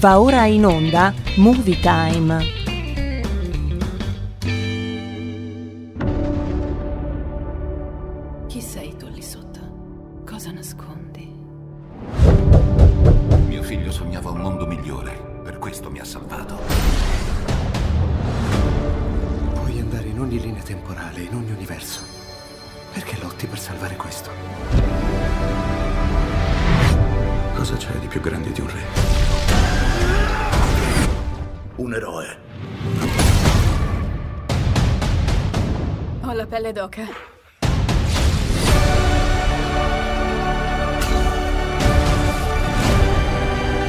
Va ora in onda Movie Time. Pelle d'oca.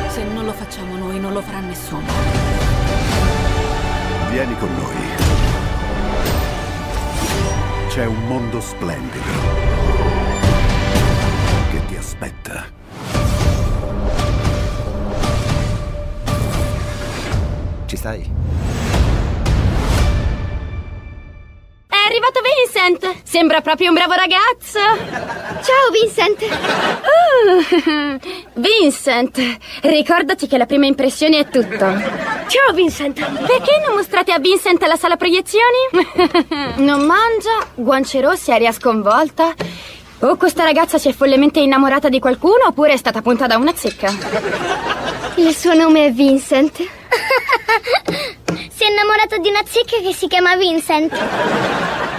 Se non lo facciamo noi, non lo farà nessuno. Vieni con noi. C'è un mondo splendido che ti aspetta. Ci stai? Sembra proprio un bravo ragazzo! Ciao Vincent! Uh, Vincent, ricordati che la prima impressione è tutto. Ciao Vincent! Perché non mostrate a Vincent la sala proiezioni? non mangia, guance rosse, aria sconvolta. O questa ragazza si è follemente innamorata di qualcuno oppure è stata punta da una zecca. Il suo nome è Vincent. si è innamorato di una zecca che si chiama Vincent.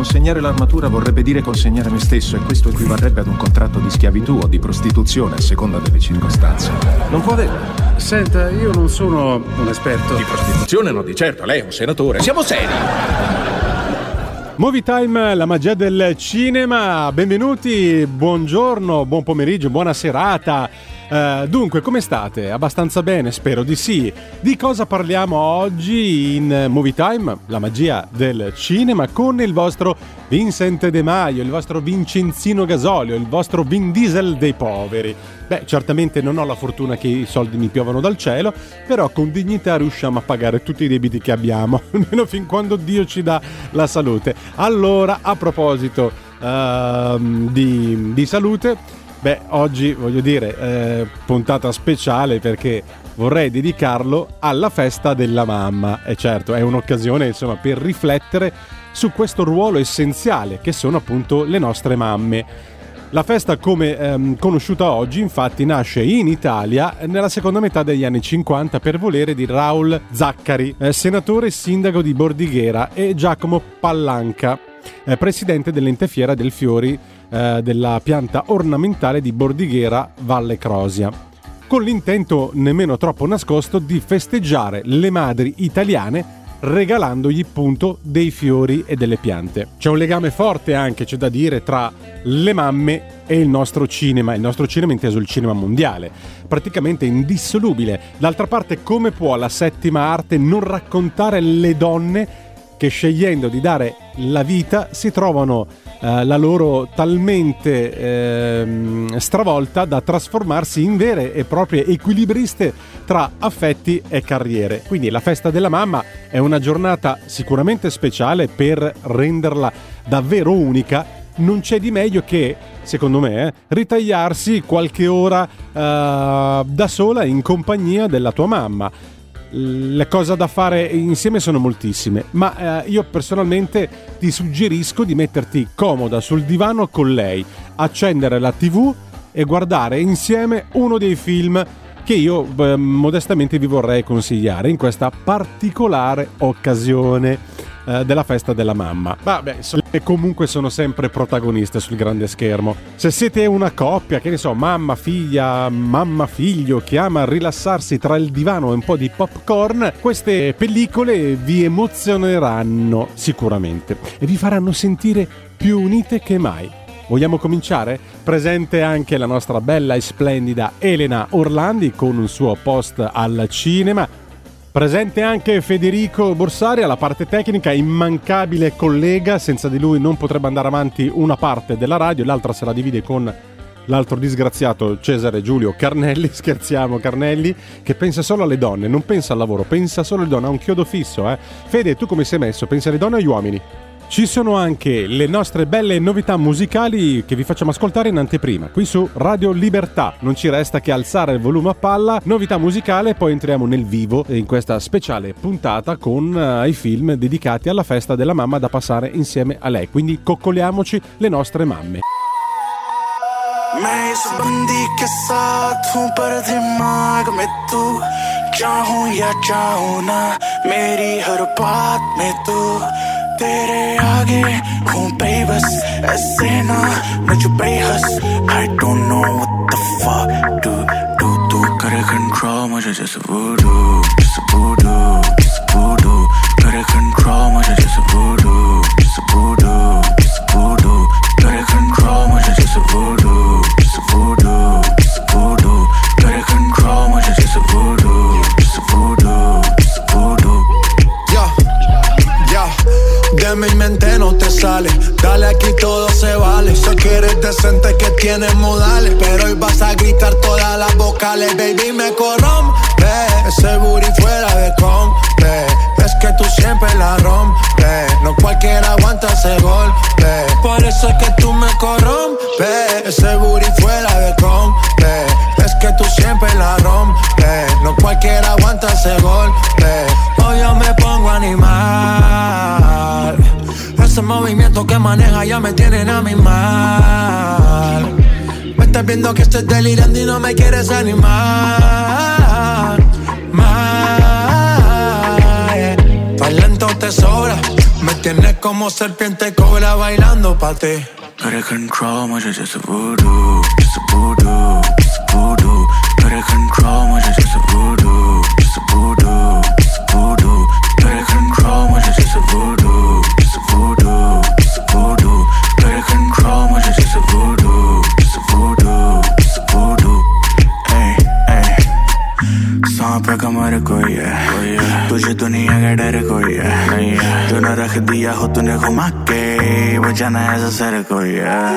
Consegnare l'armatura vorrebbe dire consegnare me stesso e questo equivarrebbe ad un contratto di schiavitù o di prostituzione a seconda delle circostanze. Non può averlo. Senta, io non sono un esperto. Di prostituzione no, di certo, lei è un senatore. Siamo seri. Movie Time, la magia del cinema. Benvenuti, buongiorno, buon pomeriggio, buona serata. Eh, dunque, come state? Abbastanza bene, spero di sì. Di cosa parliamo oggi in Movie Time? La magia del cinema con il vostro Vincent De Maio, il vostro Vincenzino Gasolio, il vostro Vin Diesel dei poveri. Beh, certamente non ho la fortuna che i soldi mi piovano dal cielo, però con dignità riusciamo a pagare tutti i debiti che abbiamo, almeno fin quando Dio ci dà la salute. Allora, a proposito ehm, di, di salute, beh, oggi voglio dire, eh, puntata speciale perché vorrei dedicarlo alla festa della mamma. E certo, è un'occasione insomma per riflettere su questo ruolo essenziale che sono appunto le nostre mamme. La festa come ehm, conosciuta oggi infatti nasce in Italia nella seconda metà degli anni 50 per volere di Raul Zaccari, eh, senatore e sindaco di Bordighera e Giacomo Pallanca, eh, presidente dell'ente fiera del fiori eh, della pianta ornamentale di Bordighera Valle Crosia con l'intento nemmeno troppo nascosto di festeggiare le madri italiane regalandogli appunto dei fiori e delle piante. C'è un legame forte anche, c'è da dire, tra le mamme e il nostro cinema, il nostro cinema inteso il cinema mondiale, praticamente indissolubile. D'altra parte, come può la settima arte non raccontare le donne che scegliendo di dare la vita si trovano eh, la loro talmente ehm, stravolta da trasformarsi in vere e proprie equilibriste tra affetti e carriere. Quindi la festa della mamma è una giornata sicuramente speciale per renderla davvero unica. Non c'è di meglio che, secondo me, eh, ritagliarsi qualche ora eh, da sola in compagnia della tua mamma le cose da fare insieme sono moltissime, ma eh, io personalmente ti suggerisco di metterti comoda sul divano con lei, accendere la TV e guardare insieme uno dei film che io eh, modestamente vi vorrei consigliare in questa particolare occasione eh, della festa della mamma. Vabbè, so- comunque sono sempre protagoniste sul grande schermo. Se siete una coppia, che ne so, mamma, figlia, mamma, figlio, che ama rilassarsi tra il divano e un po' di popcorn, queste pellicole vi emozioneranno sicuramente e vi faranno sentire più unite che mai. Vogliamo cominciare? Presente anche la nostra bella e splendida Elena Orlandi con un suo post al cinema. Presente anche Federico Borsari alla parte tecnica, immancabile collega, senza di lui non potrebbe andare avanti una parte della radio, l'altra se la divide con l'altro disgraziato Cesare Giulio Carnelli, scherziamo Carnelli, che pensa solo alle donne, non pensa al lavoro, pensa solo alle donne, ha un chiodo fisso, eh. Fede, tu come sei messo? Pensi alle donne o agli uomini? Ci sono anche le nostre belle novità musicali che vi facciamo ascoltare in anteprima, qui su Radio Libertà. Non ci resta che alzare il volume a palla, novità musicale, poi entriamo nel vivo in questa speciale puntata con uh, i film dedicati alla festa della mamma da passare insieme a lei. Quindi coccoliamoci le nostre mamme. मैं इस बंदी के साथ हूँ पर दिमाग में तू चाहूँ या चाहूँ ना मेरी हर बात में तू तेरे आगे हूँ बेबस ऐसे ना मुझे बेहस I don't know what the fuck do do तू करे control मुझे जैसे voodoo जैसे voodoo जैसे voodoo करे control मुझे जैसे voodoo जैसे voodoo mi mente no te sale. Dale aquí todo se vale. Sé que eres decente, que tienes modales. Pero hoy vas a gritar todas las vocales. Baby, me corrompe. Ese booty fuera de compre. Es que tú siempre la rompes. No cualquiera aguanta ese golpe. Por eso es que tú me corrompes. Ese booty me tienen a mí mal. Me estás viendo que estoy delirando y no me quieres animar. Mal. Talento te sobra. Me tienes como serpiente cobra bailando pa' ti. Got a control, much is just a voodoo, just a voodoo, just a voodoo. Got a control, much is just a voodoo. Oh, yeah.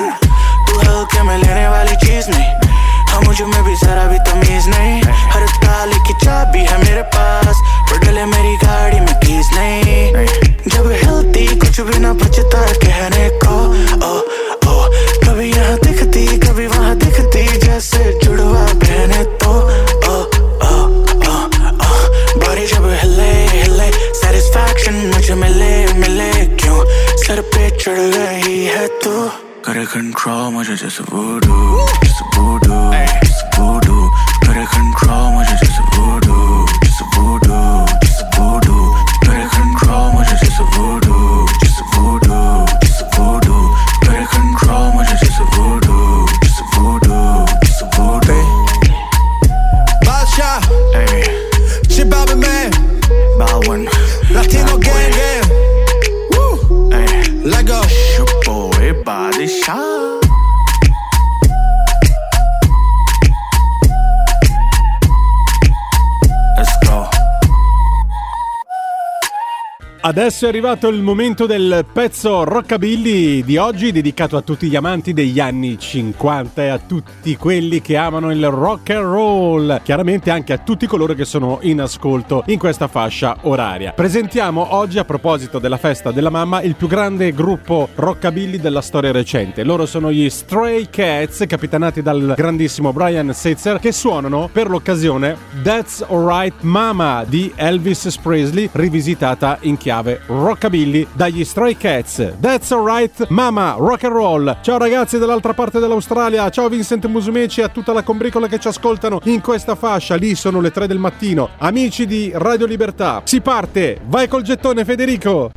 Adesso è arrivato il momento del pezzo rockabilly di oggi dedicato a tutti gli amanti degli anni 50 e a tutti quelli che amano il rock and roll, chiaramente anche a tutti coloro che sono in ascolto in questa fascia oraria. Presentiamo oggi a proposito della festa della mamma il più grande gruppo rockabilly della storia recente. Loro sono gli Stray Cats, capitanati dal grandissimo Brian Setzer, che suonano per l'occasione That's Alright Mama di Elvis Presley rivisitata in chiave chiave rockabilly dagli Stray Cats. That's alright, mama, rock and roll. Ciao ragazzi dall'altra parte dell'Australia, ciao Vincent Musumeci e a tutta la combricola che ci ascoltano in questa fascia. Lì sono le 3 del mattino. Amici di Radio Libertà, si parte. Vai col gettone Federico.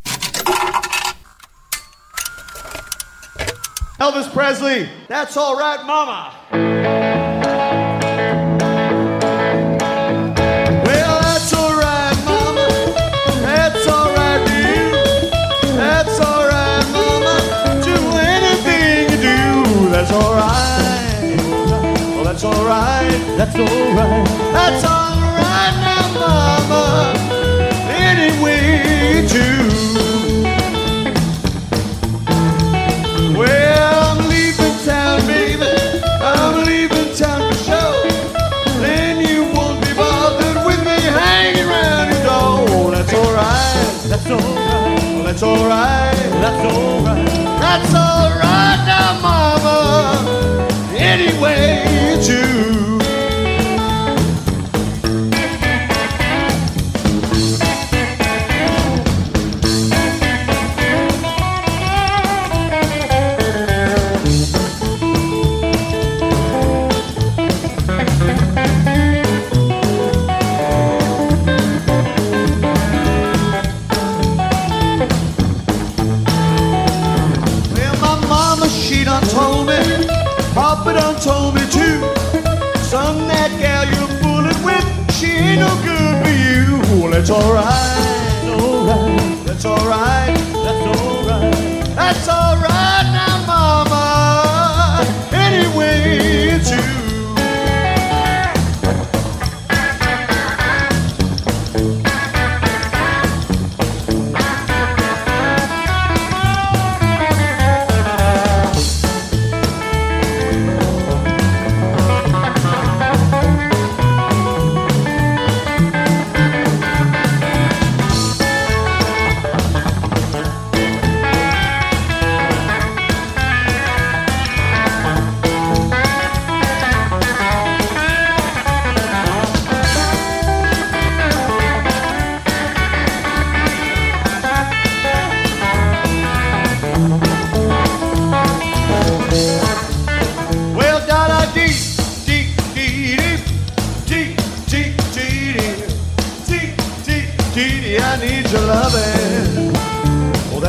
Elvis Presley, that's all right, mama. That's all right. That's all right. That's all right now, mama. Any way you choose. Well, I'm leaving town, baby. I'm leaving town for. Then you won't be bothered with me hanging around your door. Oh, that's alright. That's alright. Oh, that's alright. That's alright. That's alright now, mama. Anyway you it's alright.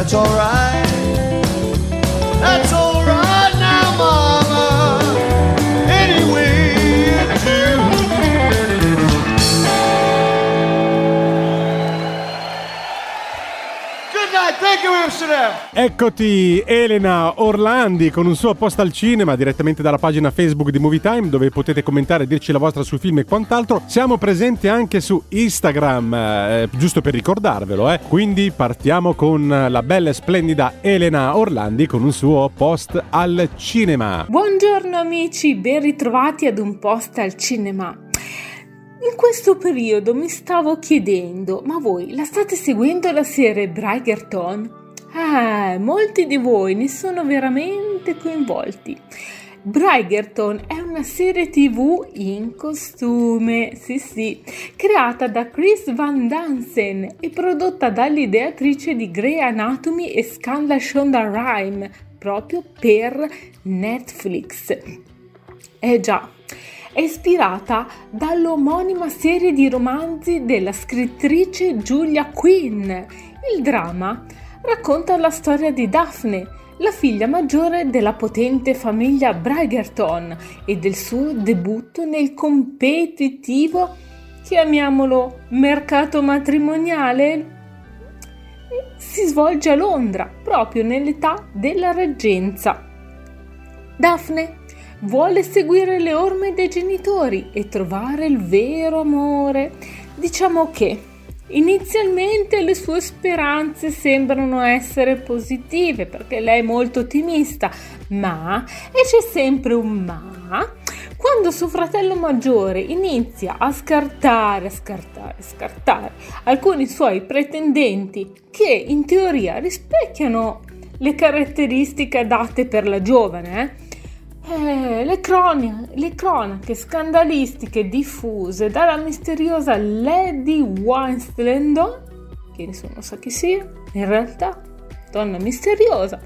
it's alright. Eccoti Elena Orlandi con un suo post al cinema direttamente dalla pagina Facebook di Movie Time dove potete commentare dirci la vostra sul film e quant'altro. Siamo presenti anche su Instagram, eh, giusto per ricordarvelo, eh. Quindi partiamo con la bella e splendida Elena Orlandi con un suo post al cinema. Buongiorno amici, ben ritrovati ad un post al cinema. In questo periodo mi stavo chiedendo, ma voi la state seguendo la serie Bridgerton? Ah, molti di voi ne sono veramente coinvolti. Bridgerton è una serie tv in costume, sì sì, creata da Chris Van Dansen e prodotta dall'ideatrice di Grey Anatomy e Scandal Shonda Rhimes, proprio per Netflix. Eh già, è ispirata dall'omonima serie di romanzi della scrittrice Julia Quinn. Il dramma racconta la storia di Daphne, la figlia maggiore della potente famiglia Bridgerton e del suo debutto nel competitivo, chiamiamolo mercato matrimoniale, si svolge a Londra, proprio nell'età della reggenza. Daphne vuole seguire le orme dei genitori e trovare il vero amore. Diciamo che inizialmente le sue speranze sembrano essere positive perché lei è molto ottimista, ma, e c'è sempre un ma, quando suo fratello maggiore inizia a scartare, scartare, scartare alcuni suoi pretendenti che in teoria rispecchiano le caratteristiche date per la giovane, eh, eh, le, cronache, le cronache scandalistiche diffuse dalla misteriosa Lady Weinstein che nessuno sa chi sia, in realtà, donna misteriosa,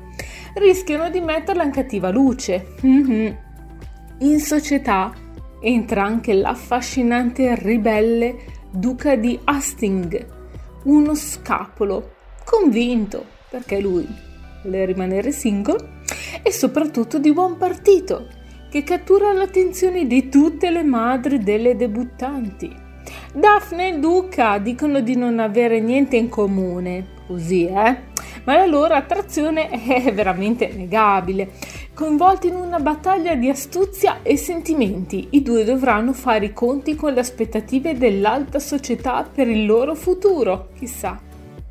rischiano di metterla in cattiva luce. Mhm. In società entra anche l'affascinante ribelle duca di Hastings, uno scapolo, convinto, perché lui vuole rimanere single, e soprattutto di buon partito, che cattura l'attenzione di tutte le madri delle debuttanti. Daphne e duca dicono di non avere niente in comune, così eh? Ma la loro attrazione è veramente negabile. Coinvolti in una battaglia di astuzia e sentimenti, i due dovranno fare i conti con le aspettative dell'alta società per il loro futuro. Chissà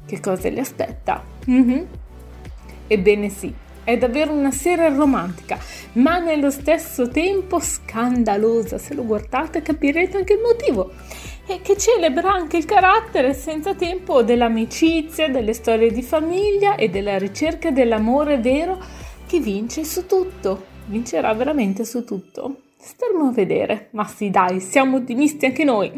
che cosa li aspetta. Mhm. Ebbene sì, è davvero una serie romantica, ma nello stesso tempo scandalosa. Se lo guardate capirete anche il motivo. E che celebra anche il carattere senza tempo dell'amicizia, delle storie di famiglia e della ricerca dell'amore vero che vince su tutto. Vincerà veramente su tutto. Staremo a vedere. Ma sì, dai, siamo ottimisti anche noi.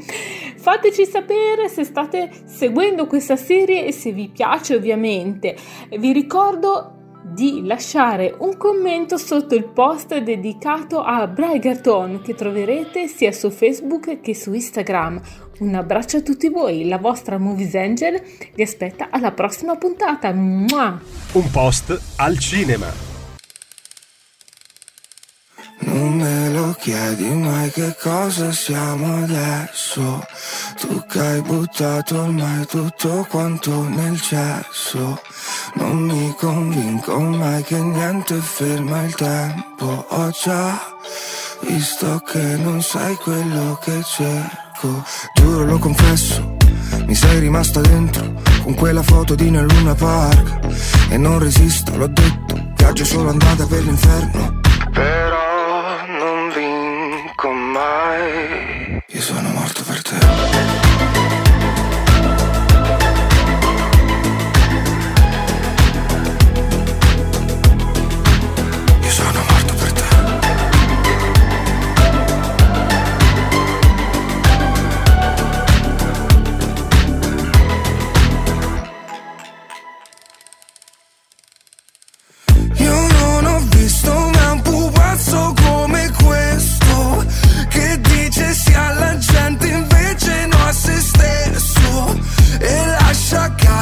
Fateci sapere se state seguendo questa serie e se vi piace, ovviamente. Vi ricordo di lasciare un commento sotto il post dedicato a Brighton che troverete sia su Facebook che su Instagram. Un abbraccio a tutti voi, la vostra Movies Angel vi aspetta alla prossima puntata. Mua! Un post al cinema. Non me lo chiedi mai che cosa siamo adesso. Tu che hai buttato ormai tutto quanto nel cesso. Non mi convinco mai che niente ferma il tempo. Ho già visto che non sei quello che cerco. Giuro lo confesso, mi sei rimasta dentro Con quella foto di nel Luna Park E non resisto, l'ho detto Viaggio solo andata per l'inferno. Però mai. Io sono morto per te.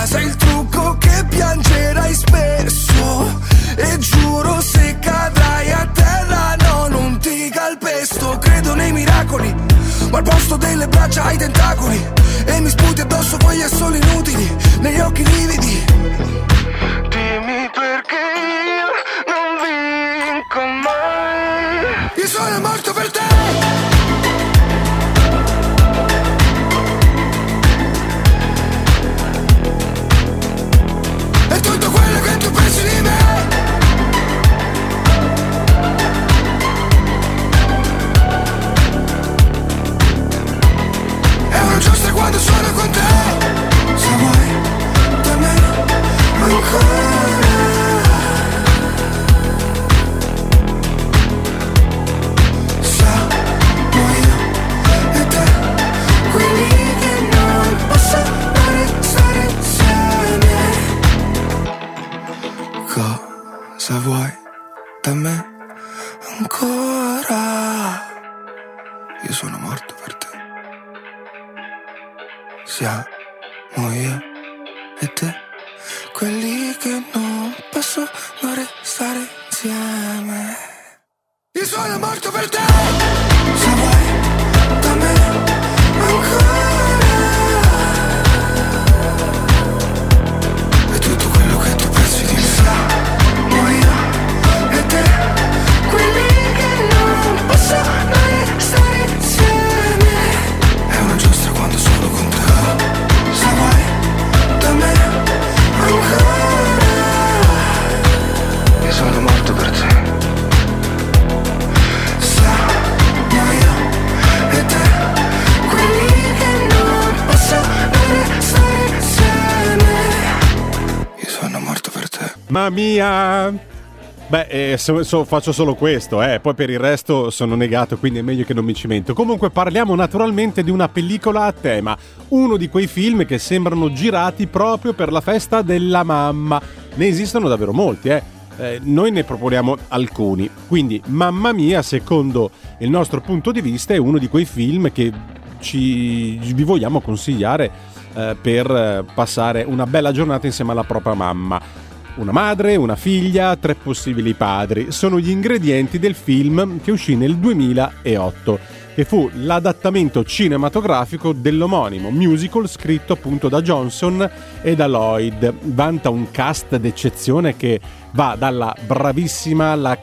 Casa il trucco che piangerai spesso. E giuro se cadrai a terra no non ti calpesto. Credo nei miracoli Ma al posto delle braccia hai tentacoli. E mi sputi addosso quegli assoli inutili Negli occhi lividi. Dimmi perché io ancora. Mamma mia! Beh, eh, so- so- faccio solo questo, eh. poi per il resto sono negato, quindi è meglio che non mi cimento. Comunque parliamo naturalmente di una pellicola a tema, uno di quei film che sembrano girati proprio per la festa della mamma. Ne esistono davvero molti, eh. Eh, noi ne proponiamo alcuni. Quindi, Mamma Mia, secondo il nostro punto di vista, è uno di quei film che ci, vi vogliamo consigliare eh, per eh, passare una bella giornata insieme alla propria mamma. Una madre, una figlia, tre possibili padri sono gli ingredienti del film che uscì nel 2008, che fu l'adattamento cinematografico dell'omonimo musical scritto appunto da Johnson e da Lloyd. Vanta un cast d'eccezione che va dalla bravissima, la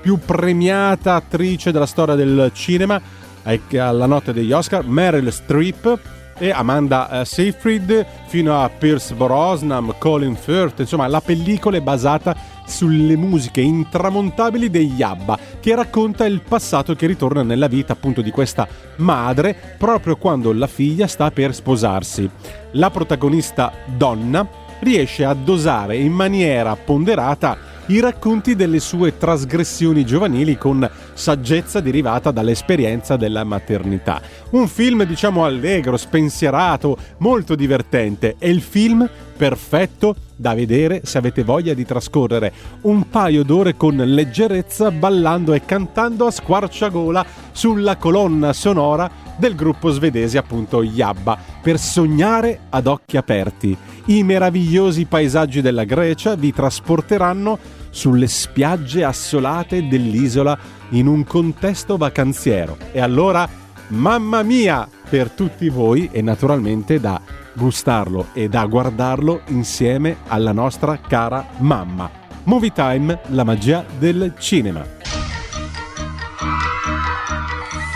più premiata attrice della storia del cinema alla notte degli Oscar, Meryl Streep e Amanda eh, Seyfried fino a Pierce Brosnan, Colin Firth, insomma la pellicola è basata sulle musiche intramontabili degli ABBA che racconta il passato che ritorna nella vita appunto di questa madre proprio quando la figlia sta per sposarsi. La protagonista donna riesce a dosare in maniera ponderata i racconti delle sue trasgressioni giovanili con saggezza derivata dall'esperienza della maternità. Un film, diciamo, allegro, spensierato, molto divertente. È il film perfetto da vedere se avete voglia di trascorrere un paio d'ore con leggerezza, ballando e cantando a squarciagola sulla colonna sonora del gruppo svedese appunto Yabba per sognare ad occhi aperti. I meravigliosi paesaggi della Grecia vi trasporteranno sulle spiagge assolate dell'isola in un contesto vacanziero. E allora, mamma mia, per tutti voi e naturalmente da gustarlo e da guardarlo insieme alla nostra cara mamma. Movie Time, la magia del cinema.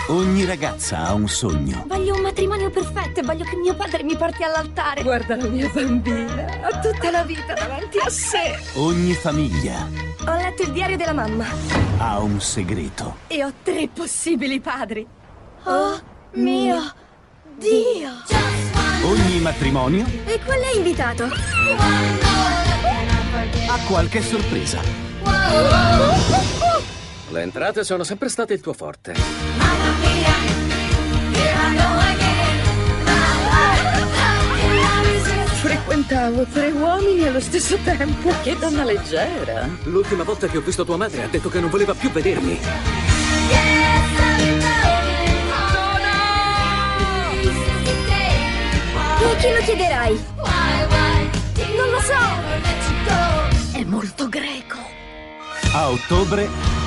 Ogni ragazza ha un sogno. Voglio un matrimonio perfetto e voglio che mio padre mi porti all'altare. Guarda la mia bambina, ha tutta la vita davanti a sé. Ogni famiglia Ho letto il diario della mamma ha un segreto. e ho tre possibili padri. Oh mio Dio! Ogni matrimonio E qual è invitato? ha qualche sorpresa. Le entrate sono sempre state il tuo forte. Frequentavo tre uomini allo stesso tempo. Che donna leggera. L'ultima volta che ho visto tua madre ha detto che non voleva più vedermi. E chi lo chiederai? Non lo so! È molto greco. A ottobre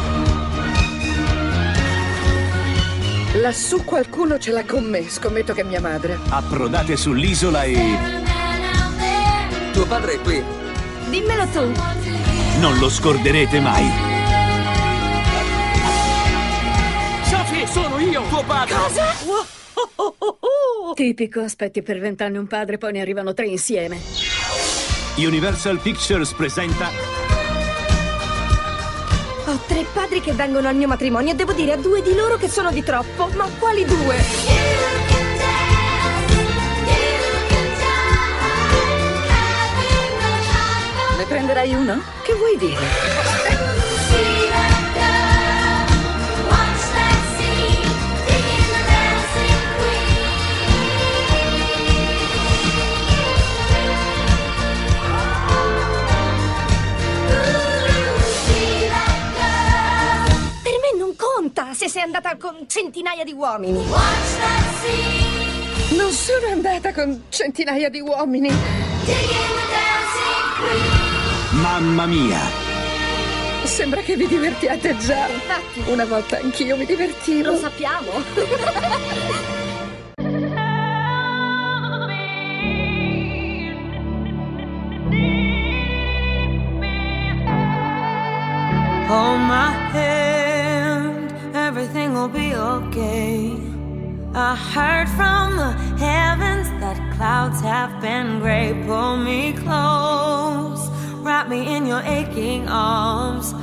Lassù qualcuno ce l'ha con me. Scommetto che è mia madre. approdate sull'isola e Tuo padre è qui. Dimmelo tu. non lo scorderete mai. Sophie, sono io, tuo padre. Cosa? Tipico, aspetti per vent'anni un padre, poi ne arrivano tre insieme. Universal Pictures presenta Ho tre padri che vengono al mio matrimonio e devo dire a due di loro che sono di troppo. Ma quali due? Ne prenderai uno? Che vuoi dire? Se sei andata con centinaia di uomini. Non sono andata con centinaia di uomini. Mamma mia. Sembra che vi divertiate già. Infatti. Una volta anch'io mi divertivo. Lo sappiamo. Hold my hand, everything will be okay. I heard from the heavens that clouds have been gray. Pull me close, wrap me in your aching arms.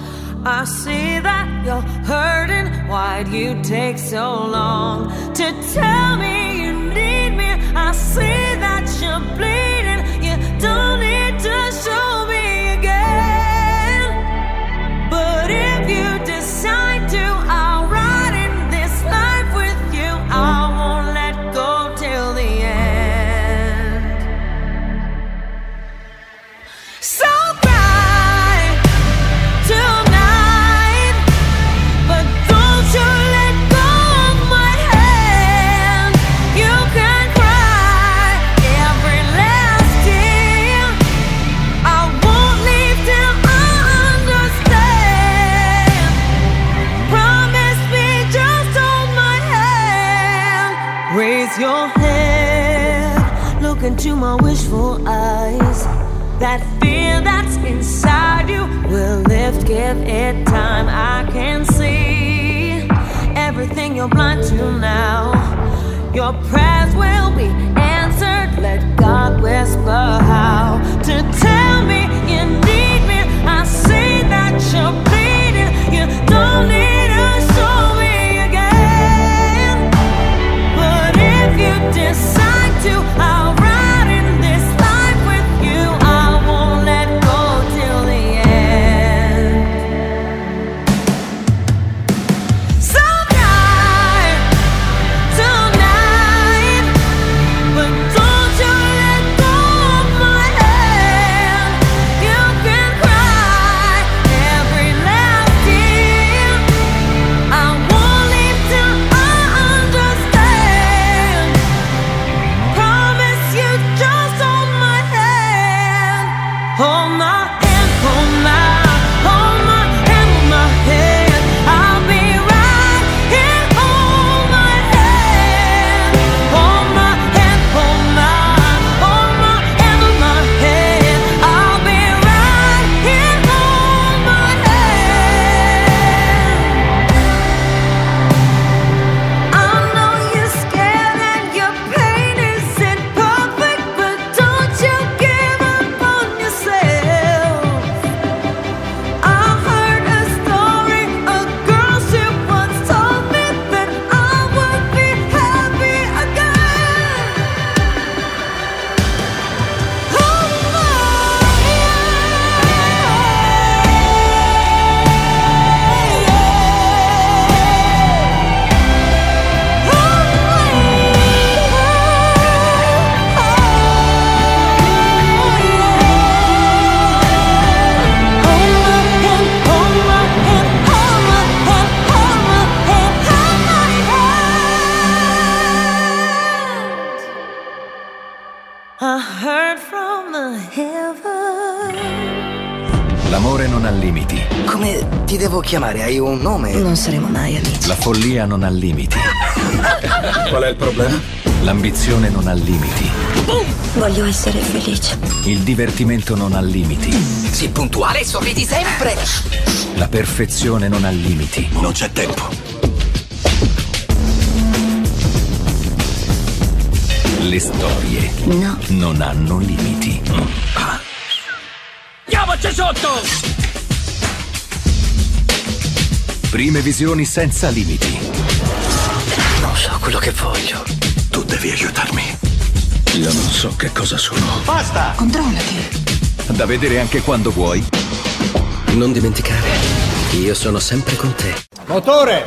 I see that you're hurting. Why'd you take so long to tell me you need me? I see that you're bleeding. You don't need to show me again. Chiamare? Hai un nome? Non saremo mai amici. La follia non ha limiti. Qual è il problema? L'ambizione non ha limiti. Voglio essere felice. Il divertimento non ha limiti. Sii puntuale e sorridi sempre. La perfezione non ha limiti. Non c'è tempo. Le storie No. non hanno limiti. Andiamoci sotto! Prime visioni senza limiti. Non so quello che voglio. Tu devi aiutarmi. Io non so che cosa sono. Basta! Controllati. Da vedere anche quando vuoi. Non dimenticare, io sono sempre con te. Motore!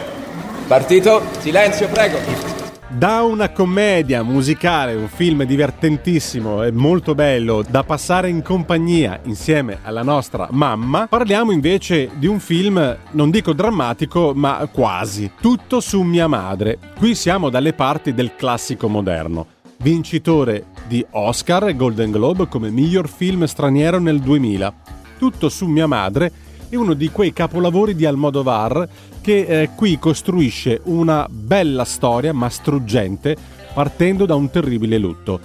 Partito? Silenzio, prego. Da una commedia musicale, un film divertentissimo e molto bello da passare in compagnia insieme alla nostra mamma, parliamo invece di un film, non dico drammatico, ma quasi. Tutto su mia madre. Qui siamo dalle parti del classico moderno. Vincitore di Oscar e Golden Globe come miglior film straniero nel 2000. Tutto su mia madre è uno di quei capolavori di Almodovar che eh, qui costruisce una bella storia ma struggente partendo da un terribile lutto.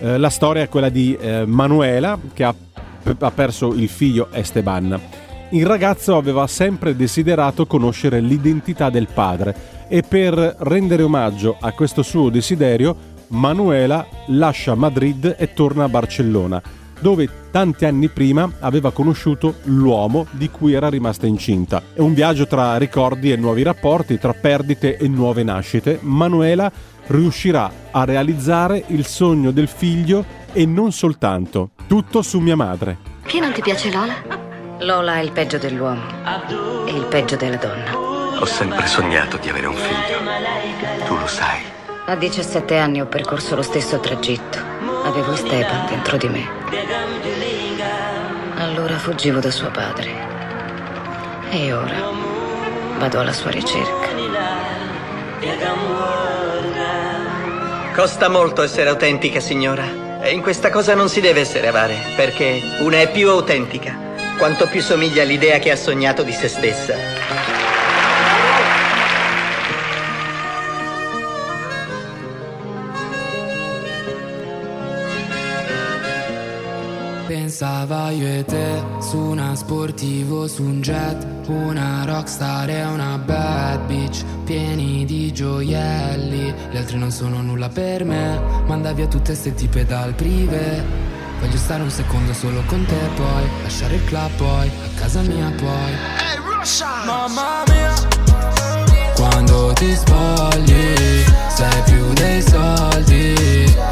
Eh, la storia è quella di eh, Manuela che ha, ha perso il figlio Esteban. Il ragazzo aveva sempre desiderato conoscere l'identità del padre e per rendere omaggio a questo suo desiderio Manuela lascia Madrid e torna a Barcellona dove tanti anni prima aveva conosciuto l'uomo di cui era rimasta incinta. È un viaggio tra ricordi e nuovi rapporti, tra perdite e nuove nascite. Manuela riuscirà a realizzare il sogno del figlio e non soltanto. Tutto su mia madre. Che non ti piace Lola? Lola è il peggio dell'uomo e il peggio della donna. Ho sempre sognato di avere un figlio. Tu lo sai. A 17 anni ho percorso lo stesso tragitto. Avevo Stepan dentro di me. Allora fuggivo da suo padre. E ora vado alla sua ricerca. Costa molto essere autentica, signora. E in questa cosa non si deve essere avare, perché una è più autentica, quanto più somiglia all'idea che ha sognato di se stessa. Pensava io e te su una sportivo, su un jet, una rockstar e una bad bitch, pieni di gioielli. Le altre non sono nulla per me, manda via tutte ste tipe dal prive. Voglio stare un secondo solo con te poi, lasciare il club poi, a casa mia poi. Mamma mia Quando ti spogli, sei più dei soldi.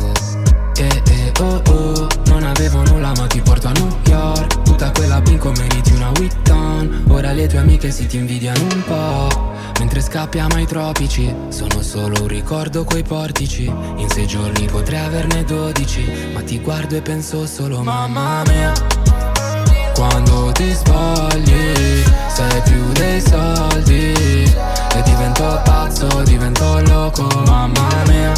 Eh eh oh oh. Non avevo nulla ma ti porto a New York. Tutta quella bingo meriti una Witton Ora le tue amiche si ti invidiano un po' Mentre scappiamo ai tropici Sono solo un ricordo quei portici. In sei giorni potrei averne 12 Ma ti guardo e penso solo mamma mia quando ti spogli sei più dei soldi. E divento pazzo, divento loco, mamma mia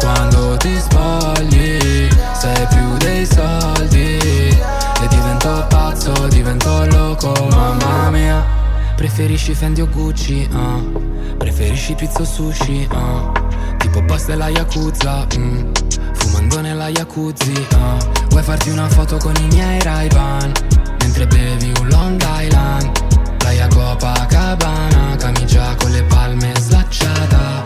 Quando ti spogli sei più dei soldi. E divento pazzo, divento loco, mamma mia. Preferisci Fendi o Gucci, ah. Preferisci pizza o sushi, ah. Tipo boss della Yakuza, mm. Fumando nella jacuzzi, ah. Vuoi farti una foto con i miei ray Mentre bevi un Long Island. Playa Copacabana Camicia con le palme slacciata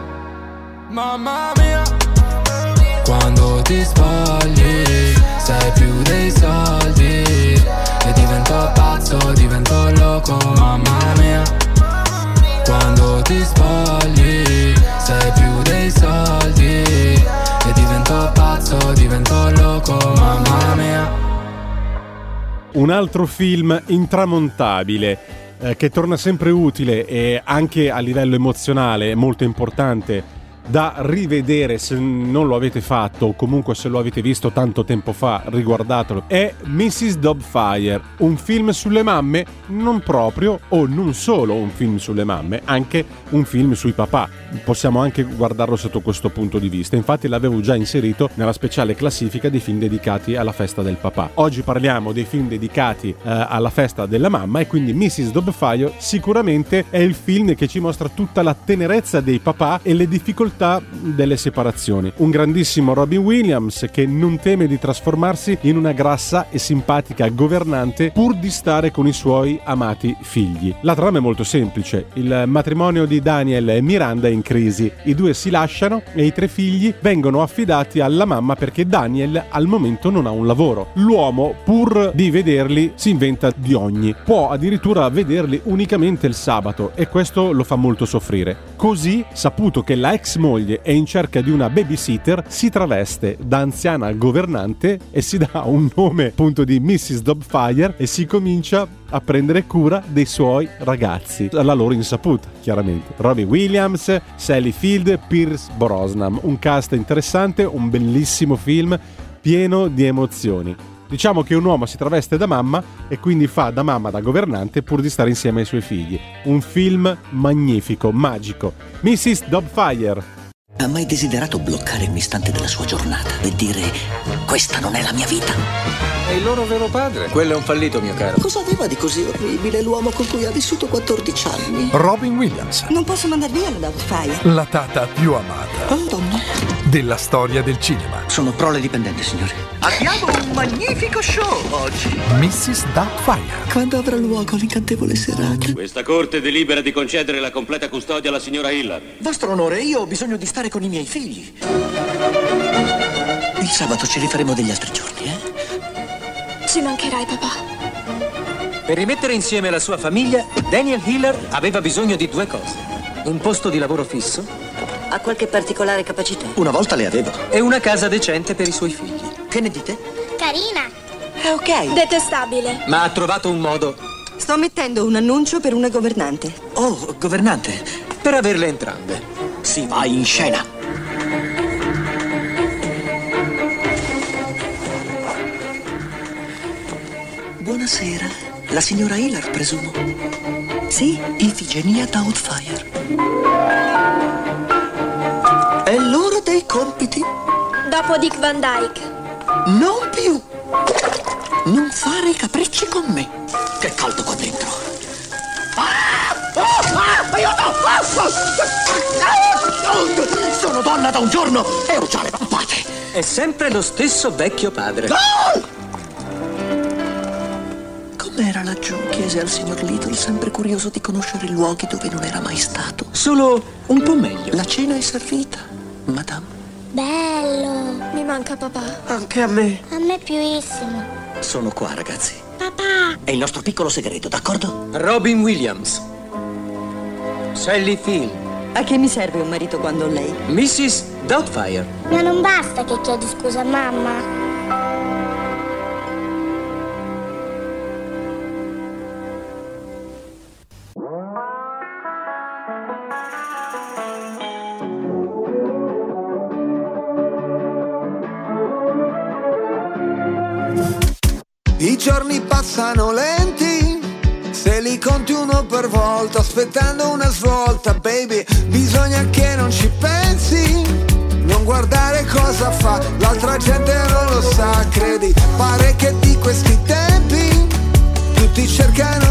Mamma mia. Quando ti spogli, sei più dei soldi. E divento pazzo, divento loco, mamma mia. Quando ti spogli, sei più dei soldi. E divento pazzo, divento loco, mamma mia. Un altro film intramontabile eh, che torna sempre utile e anche a livello emozionale molto importante da rivedere se non lo avete fatto o comunque se lo avete visto tanto tempo fa riguardatelo è Mrs. Dobfire un film sulle mamme non proprio o non solo un film sulle mamme anche un film sui papà possiamo anche guardarlo sotto questo punto di vista infatti l'avevo già inserito nella speciale classifica dei film dedicati alla festa del papà oggi parliamo dei film dedicati eh, alla festa della mamma e quindi Mrs. Dobfire sicuramente è il film che ci mostra tutta la tenerezza dei papà e le difficoltà delle separazioni. Un grandissimo Robin Williams che non teme di trasformarsi in una grassa e simpatica governante pur di stare con i suoi amati figli. La trama è molto semplice. Il matrimonio di Daniel e Miranda è in crisi. I due si lasciano e i tre figli vengono affidati alla mamma perché Daniel al momento non ha un lavoro. L'uomo, pur di vederli, si inventa di ogni. Può addirittura vederli unicamente il sabato e questo lo fa molto soffrire. Così, saputo che la ex moglie è in cerca di una babysitter, si traveste da anziana governante e si dà un nome appunto di Mrs. Dobfire e si comincia a prendere cura dei suoi ragazzi, alla loro insaputa, chiaramente. Robbie Williams, Sally Field, Pierce Brosnan, un cast interessante, un bellissimo film pieno di emozioni. Diciamo che un uomo si traveste da mamma e quindi fa da mamma da governante pur di stare insieme ai suoi figli. Un film magnifico, magico. Mrs. Dobfire. Ha mai desiderato bloccare un istante della sua giornata e dire questa non è la mia vita? È il loro vero padre. Quello è un fallito, mio caro. Cosa aveva di così orribile l'uomo con cui ha vissuto 14 anni? Robin Williams, Non posso mandar via la Doubtfire. la tata più amata Oh, donna. della storia del cinema. Sono prole dipendente, signore. Abbiamo un magnifico show oggi. Mrs. Doubtfire. Quando avrà luogo l'incantevole serata? Questa corte delibera di concedere la completa custodia alla signora Hillard. Vostro onore, io ho bisogno di stare con i miei figli. Il sabato ci rifaremo degli altri giorni, eh? Ci mancherai, papà. Per rimettere insieme la sua famiglia, Daniel Hiller aveva bisogno di due cose. Un posto di lavoro fisso? Ha qualche particolare capacità? Una volta le avevo. E una casa decente per i suoi figli. Che ne dite? Carina. È ok. Detestabile. Ma ha trovato un modo. Sto mettendo un annuncio per una governante. Oh, governante. Per averle entrambe. Si va in scena. Buonasera. La signora Hilar, presumo. Sì, Ifigenia Doubtfire. È l'ora dei compiti. Dopo Dick Van Dyke. Non più. Non fare i capricci con me. Che caldo qua dentro. Ah! Oh! Ah! Aiuto! Ah! Ah! Sono donna da un giorno e ho già le pampate. È sempre lo stesso vecchio padre. Ah! Com'era laggiù? Chiese al signor Little, sempre curioso di conoscere luoghi dove non era mai stato. Solo un po' meglio. La cena è servita, madame. Bello. Mi manca papà. Anche a me. A me piuissimo. Sono qua, ragazzi. Papà. È il nostro piccolo segreto, d'accordo? Robin Williams. Sally Field. A che mi serve un marito quando ho lei? Mrs. Doubtfire. Ma non basta che chiedi scusa a mamma. Passano lenti, se li conti uno per volta, aspettando una svolta, baby, bisogna che non ci pensi, non guardare cosa fa, l'altra gente non lo sa, credi, pare che di questi tempi tutti cercano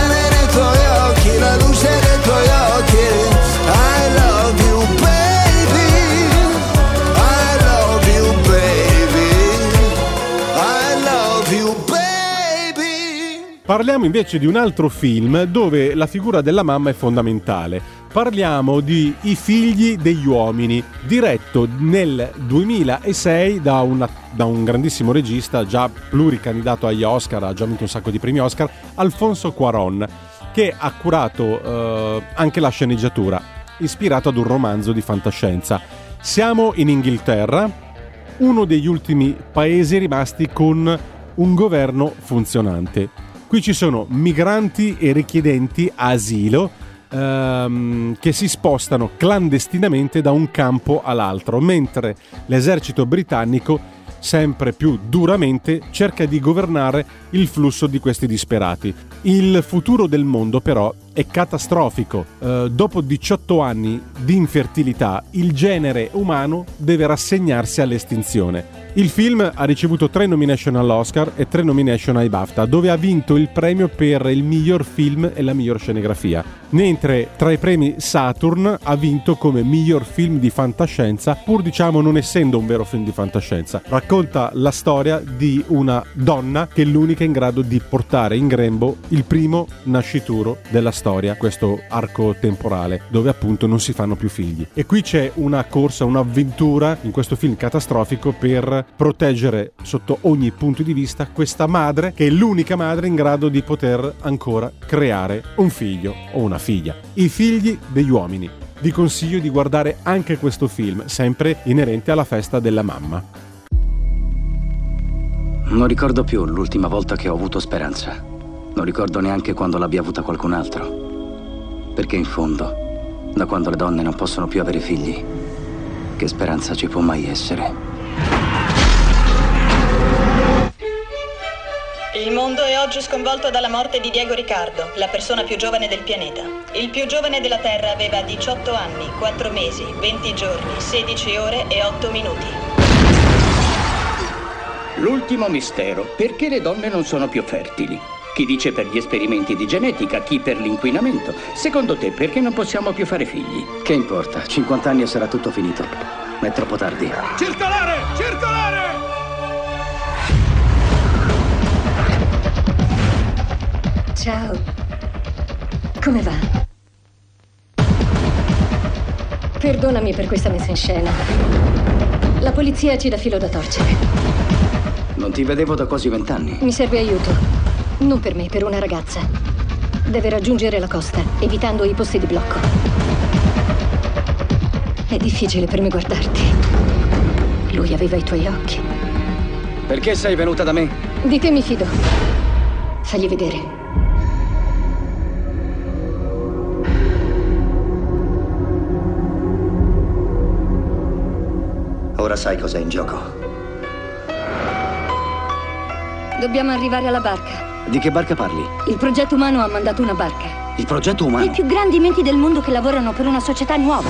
Parliamo invece di un altro film dove la figura della mamma è fondamentale. Parliamo di I figli degli uomini, diretto nel 2006 da, una, da un grandissimo regista, già pluricandidato agli Oscar, ha già vinto un sacco di premi Oscar, Alfonso Cuaron, che ha curato eh, anche la sceneggiatura, ispirato ad un romanzo di fantascienza. Siamo in Inghilterra, uno degli ultimi paesi rimasti con un governo funzionante. Qui ci sono migranti e richiedenti asilo ehm, che si spostano clandestinamente da un campo all'altro, mentre l'esercito britannico sempre più duramente cerca di governare il flusso di questi disperati. Il futuro del mondo però è catastrofico. Eh, dopo 18 anni di infertilità, il genere umano deve rassegnarsi all'estinzione. Il film ha ricevuto tre nomination all'Oscar e tre nomination ai BAFTA, dove ha vinto il premio per il miglior film e la miglior scenografia, mentre tra i premi Saturn ha vinto come miglior film di fantascienza, pur diciamo non essendo un vero film di fantascienza. Racconta la storia di una donna che è l'unica in grado di portare in grembo il primo nascituro della storia, questo arco temporale, dove appunto non si fanno più figli. E qui c'è una corsa, un'avventura in questo film catastrofico per proteggere sotto ogni punto di vista questa madre che è l'unica madre in grado di poter ancora creare un figlio o una figlia. I figli degli uomini. Vi consiglio di guardare anche questo film, sempre inerente alla festa della mamma. Non ricordo più l'ultima volta che ho avuto speranza. Non ricordo neanche quando l'abbia avuta qualcun altro. Perché in fondo, da quando le donne non possono più avere figli, che speranza ci può mai essere? Il mondo è oggi sconvolto dalla morte di Diego Riccardo, la persona più giovane del pianeta. Il più giovane della Terra aveva 18 anni, 4 mesi, 20 giorni, 16 ore e 8 minuti. L'ultimo mistero, perché le donne non sono più fertili? Chi dice per gli esperimenti di genetica, chi per l'inquinamento. Secondo te perché non possiamo più fare figli? Che importa? 50 anni e sarà tutto finito. Ma è troppo tardi. Circolare! Circolare! Ciao. Come va? Perdonami per questa messa in scena. La polizia ci dà filo da torcere. Non ti vedevo da quasi vent'anni. Mi serve aiuto. Non per me, per una ragazza. Deve raggiungere la costa, evitando i posti di blocco. È difficile per me guardarti. Lui aveva i tuoi occhi. Perché sei venuta da me? Di te mi fido. Fagli vedere. Ora sai cos'è in gioco. Dobbiamo arrivare alla barca. Di che barca parli? Il progetto umano ha mandato una barca. Il progetto umano? I più grandi menti del mondo che lavorano per una società nuova.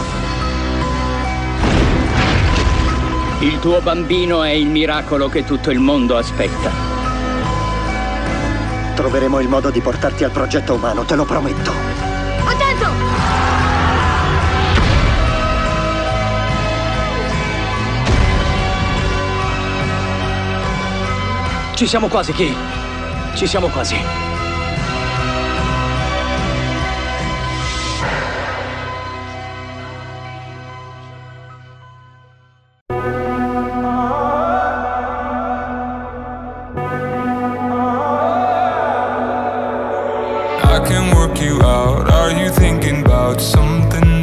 Il tuo bambino è il miracolo che tutto il mondo aspetta. Troveremo il modo di portarti al progetto umano, te lo prometto. Attento! Ci siamo quasi, Chi. Ci siamo quasi. I can work you out. Are you thinking about something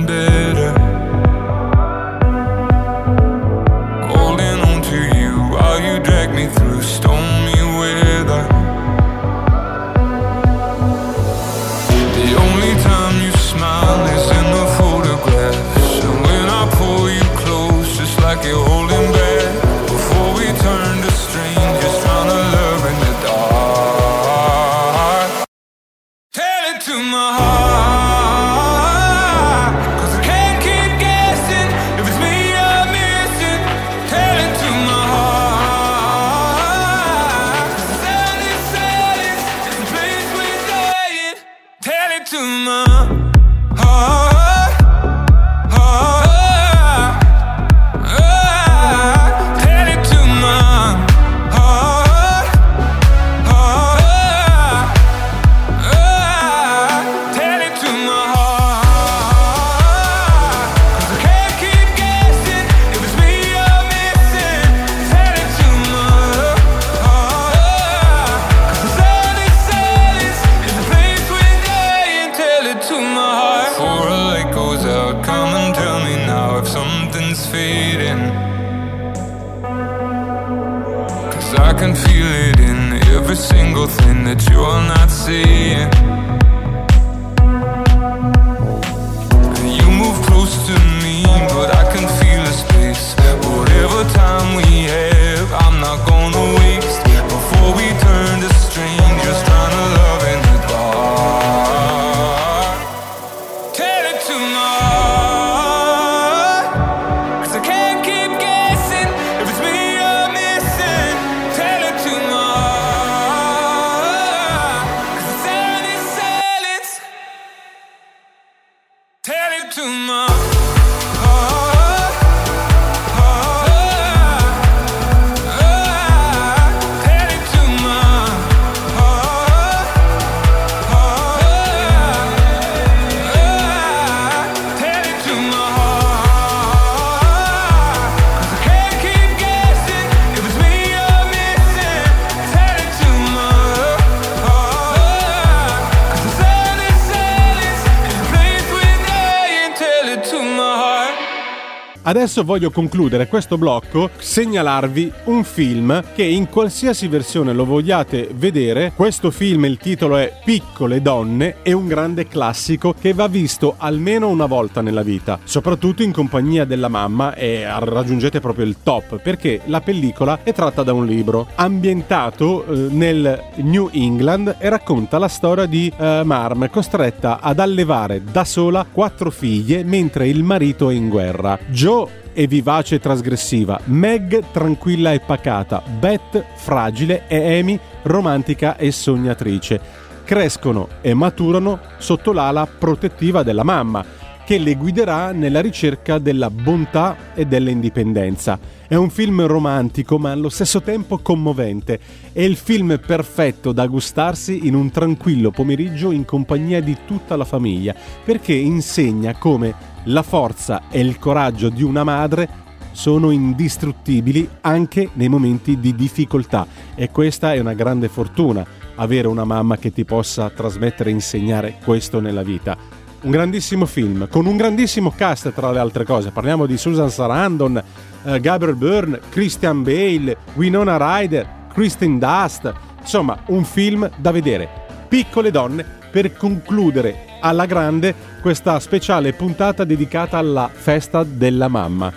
Adesso voglio concludere questo blocco segnalarvi un film che in qualsiasi versione lo vogliate vedere, questo film il titolo è Piccole donne, è un grande classico che va visto almeno una volta nella vita, soprattutto in compagnia della mamma e raggiungete proprio il top perché la pellicola è tratta da un libro ambientato eh, nel New England e racconta la storia di eh, Marm costretta ad allevare da sola quattro figlie mentre il marito è in guerra. Joe è vivace e trasgressiva, Meg tranquilla e pacata, Beth fragile e Amy romantica e sognatrice. Crescono e maturano sotto l'ala protettiva della mamma, che le guiderà nella ricerca della bontà e dell'indipendenza. È un film romantico ma allo stesso tempo commovente. È il film perfetto da gustarsi in un tranquillo pomeriggio in compagnia di tutta la famiglia, perché insegna come la forza e il coraggio di una madre sono indistruttibili anche nei momenti di difficoltà e questa è una grande fortuna, avere una mamma che ti possa trasmettere e insegnare questo nella vita. Un grandissimo film, con un grandissimo cast tra le altre cose. Parliamo di Susan Sarandon, eh, Gabriel Byrne, Christian Bale, Winona Ryder, Kristen Dust. Insomma, un film da vedere. Piccole donne per concludere alla grande questa speciale puntata dedicata alla festa della mamma.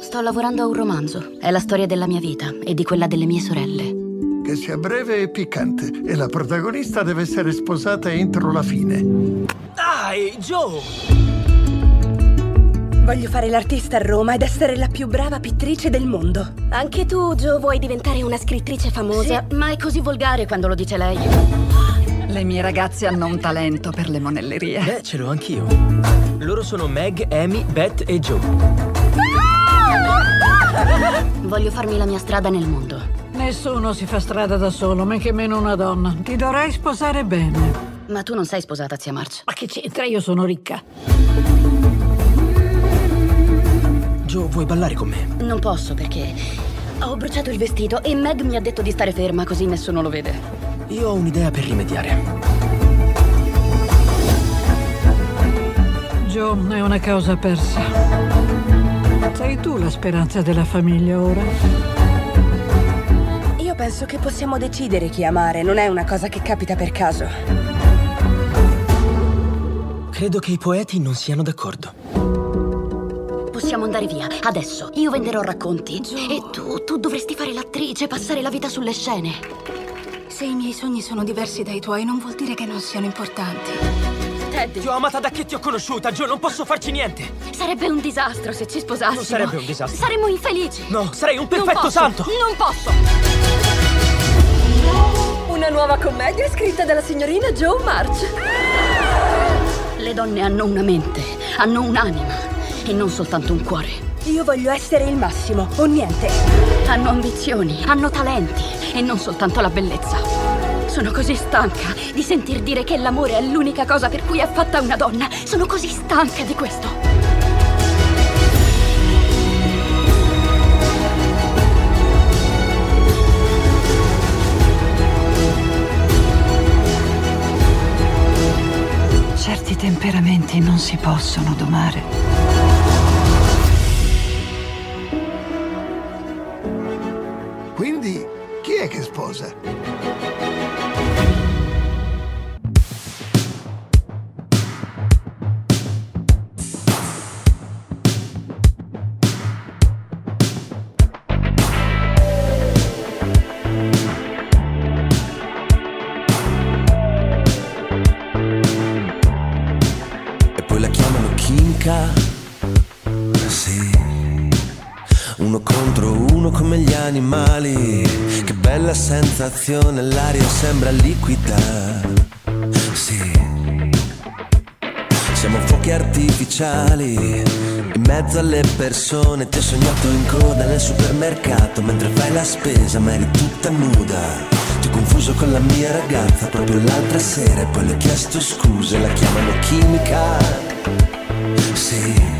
Sto lavorando a un romanzo. È la storia della mia vita e di quella delle mie sorelle. Che sia breve e piccante. E la protagonista deve essere sposata entro la fine. Dai, Joe! Voglio fare l'artista a Roma ed essere la più brava pittrice del mondo. Anche tu, Joe, vuoi diventare una scrittrice famosa? Sì, ma è così volgare quando lo dice lei. Le mie ragazze hanno un talento per le monellerie. Beh, ce l'ho anch'io. Loro sono Meg, Amy, Beth e Joe. Voglio farmi la mia strada nel mondo. Nessuno si fa strada da solo, men che meno una donna. Ti dovrei sposare bene. Ma tu non sei sposata, zia March. Ma che c'entra? Io sono ricca. Joe, vuoi ballare con me? Non posso perché ho bruciato il vestito e Meg mi ha detto di stare ferma così nessuno lo vede. Io ho un'idea per rimediare. Joe, è una causa persa. Sei tu la speranza della famiglia ora. Io penso che possiamo decidere chi amare, non è una cosa che capita per caso. Credo che i poeti non siano d'accordo. Possiamo andare via, adesso. Io venderò racconti. E tu, tu dovresti fare l'attrice, passare la vita sulle scene. Se i miei sogni sono diversi dai tuoi, non vuol dire che non siano importanti. Ted, Ti ho amata da che ti ho conosciuta, Joe, non posso farci niente. sarebbe un disastro se ci sposassimo. Non sarebbe un disastro. Saremmo infelici. No, sarei un Non perfetto posso, santo. Non posso. Una nuova commedia scritta dalla signorina Joe March. Le donne hanno una mente, hanno un'anima e non soltanto un cuore. Io voglio essere il massimo, o niente. Hanno ambizioni, hanno talenti e non soltanto la bellezza. Sono così stanca di sentir dire che l'amore è l'unica cosa per cui è fatta una donna. Sono così stanca di questo. Certi temperamenti non si possono domare. causa. Sensazione, l'aria sembra liquida. Sì. Siamo fuochi artificiali in mezzo alle persone. Ti ho sognato in coda nel supermercato mentre fai la spesa, ma eri tutta nuda. Ti ho confuso con la mia ragazza proprio l'altra sera e poi le ho chiesto scuse, la chiamano chimica. Sì.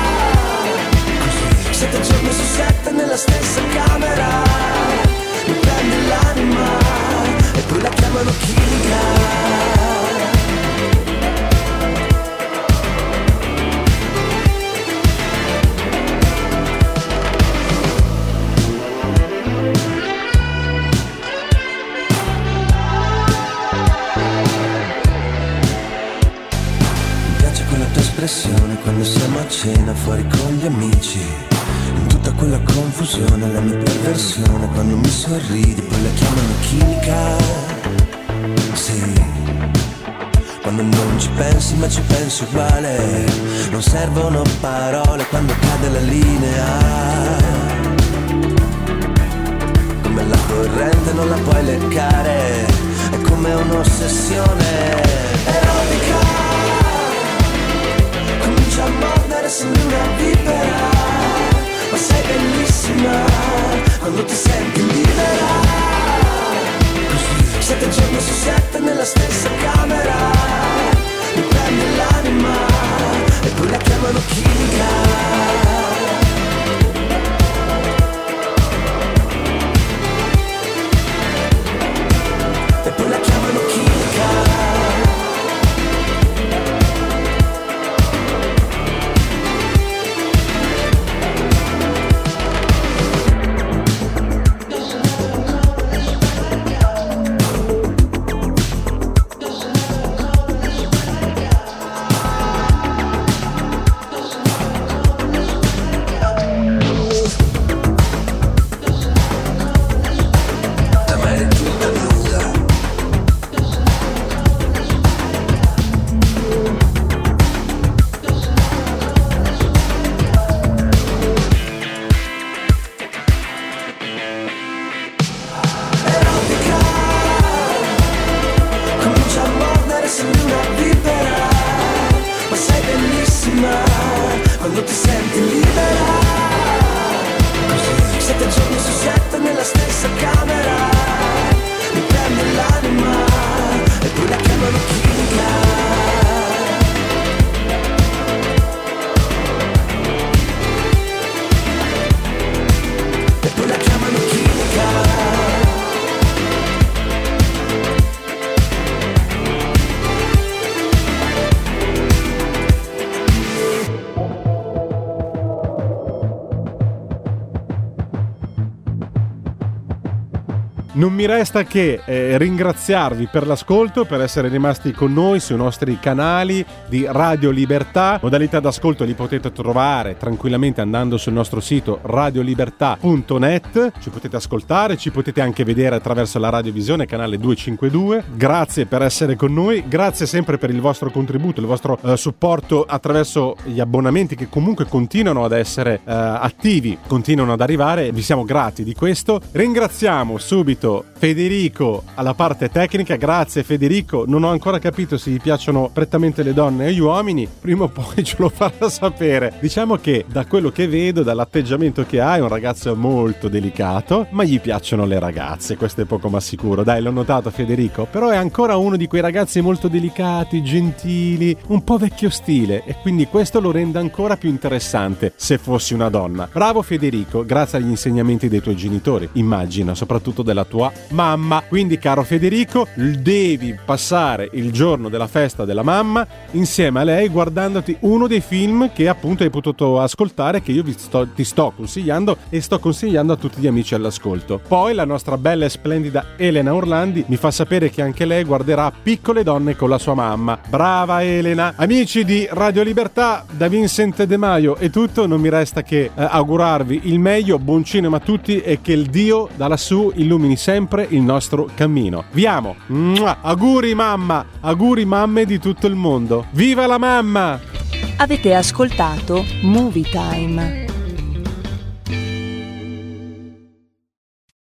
Sette giorni su sette nella stessa camera. Mi prendi l'anima E poi la chiamano espressione quando siamo a cena fuori con gli amici quella confusione, la mia perversione. Quando mi sorridi, poi la chiamano chimica. Sì. Quando non ci pensi, ma ci pensi uguale. Non servono parole quando cade la linea. Come la corrente non la puoi leccare. È come un'ossessione erotica. Comincia a mordere, sembri una vipera ma sei bellissima quando ti senti libera. Sette giorni su sette nella stessa camera, mi prendi l'anima e poi la chiamano chimica. E poi la chiamano Non mi resta che eh, ringraziarvi per l'ascolto, per essere rimasti con noi sui nostri canali di Radio Libertà. Modalità d'ascolto li potete trovare tranquillamente andando sul nostro sito radiolibertà.net. Ci potete ascoltare, ci potete anche vedere attraverso la radiovisione, canale 252. Grazie per essere con noi, grazie sempre per il vostro contributo, il vostro eh, supporto attraverso gli abbonamenti che comunque continuano ad essere eh, attivi, continuano ad arrivare. Vi siamo grati di questo. Ringraziamo subito Federico alla parte tecnica. Grazie Federico. Non ho ancora capito se gli piacciono prettamente le donne e gli uomini. Prima o poi ce lo farà sapere. Diciamo che da quello che vedo, dall'atteggiamento che ha, è un ragazzo molto delicato, ma gli piacciono le ragazze. Questo è poco ma sicuro. Dai, l'ho notato Federico. Però è ancora uno di quei ragazzi molto delicati, gentili, un po' vecchio stile. E quindi questo lo rende ancora più interessante se fossi una donna. Bravo Federico, grazie agli insegnamenti dei tuoi genitori, immagino, soprattutto della tua mamma. Quindi, caro Federico, devi passare il giorno della festa della mamma insieme a lei guardandoti uno dei film che appunto hai potuto ascoltare, che io sto, ti sto consigliando e sto consigliando a tutti gli amici all'ascolto. Poi la nostra bella e splendida Elena Orlandi mi fa sapere che anche lei guarderà Piccole donne con la sua mamma. Brava Elena! Amici di Radio Libertà, da Vincent De Maio è tutto, non mi resta che eh, augurarvi il meglio, buon cinema a tutti e che il Dio da lassù illumini sempre il nostro cammino. Vi amo! Mua! Auguri mamma! Auguri mamme di tutto il mondo! Viva la mamma! Avete ascoltato Movie Time.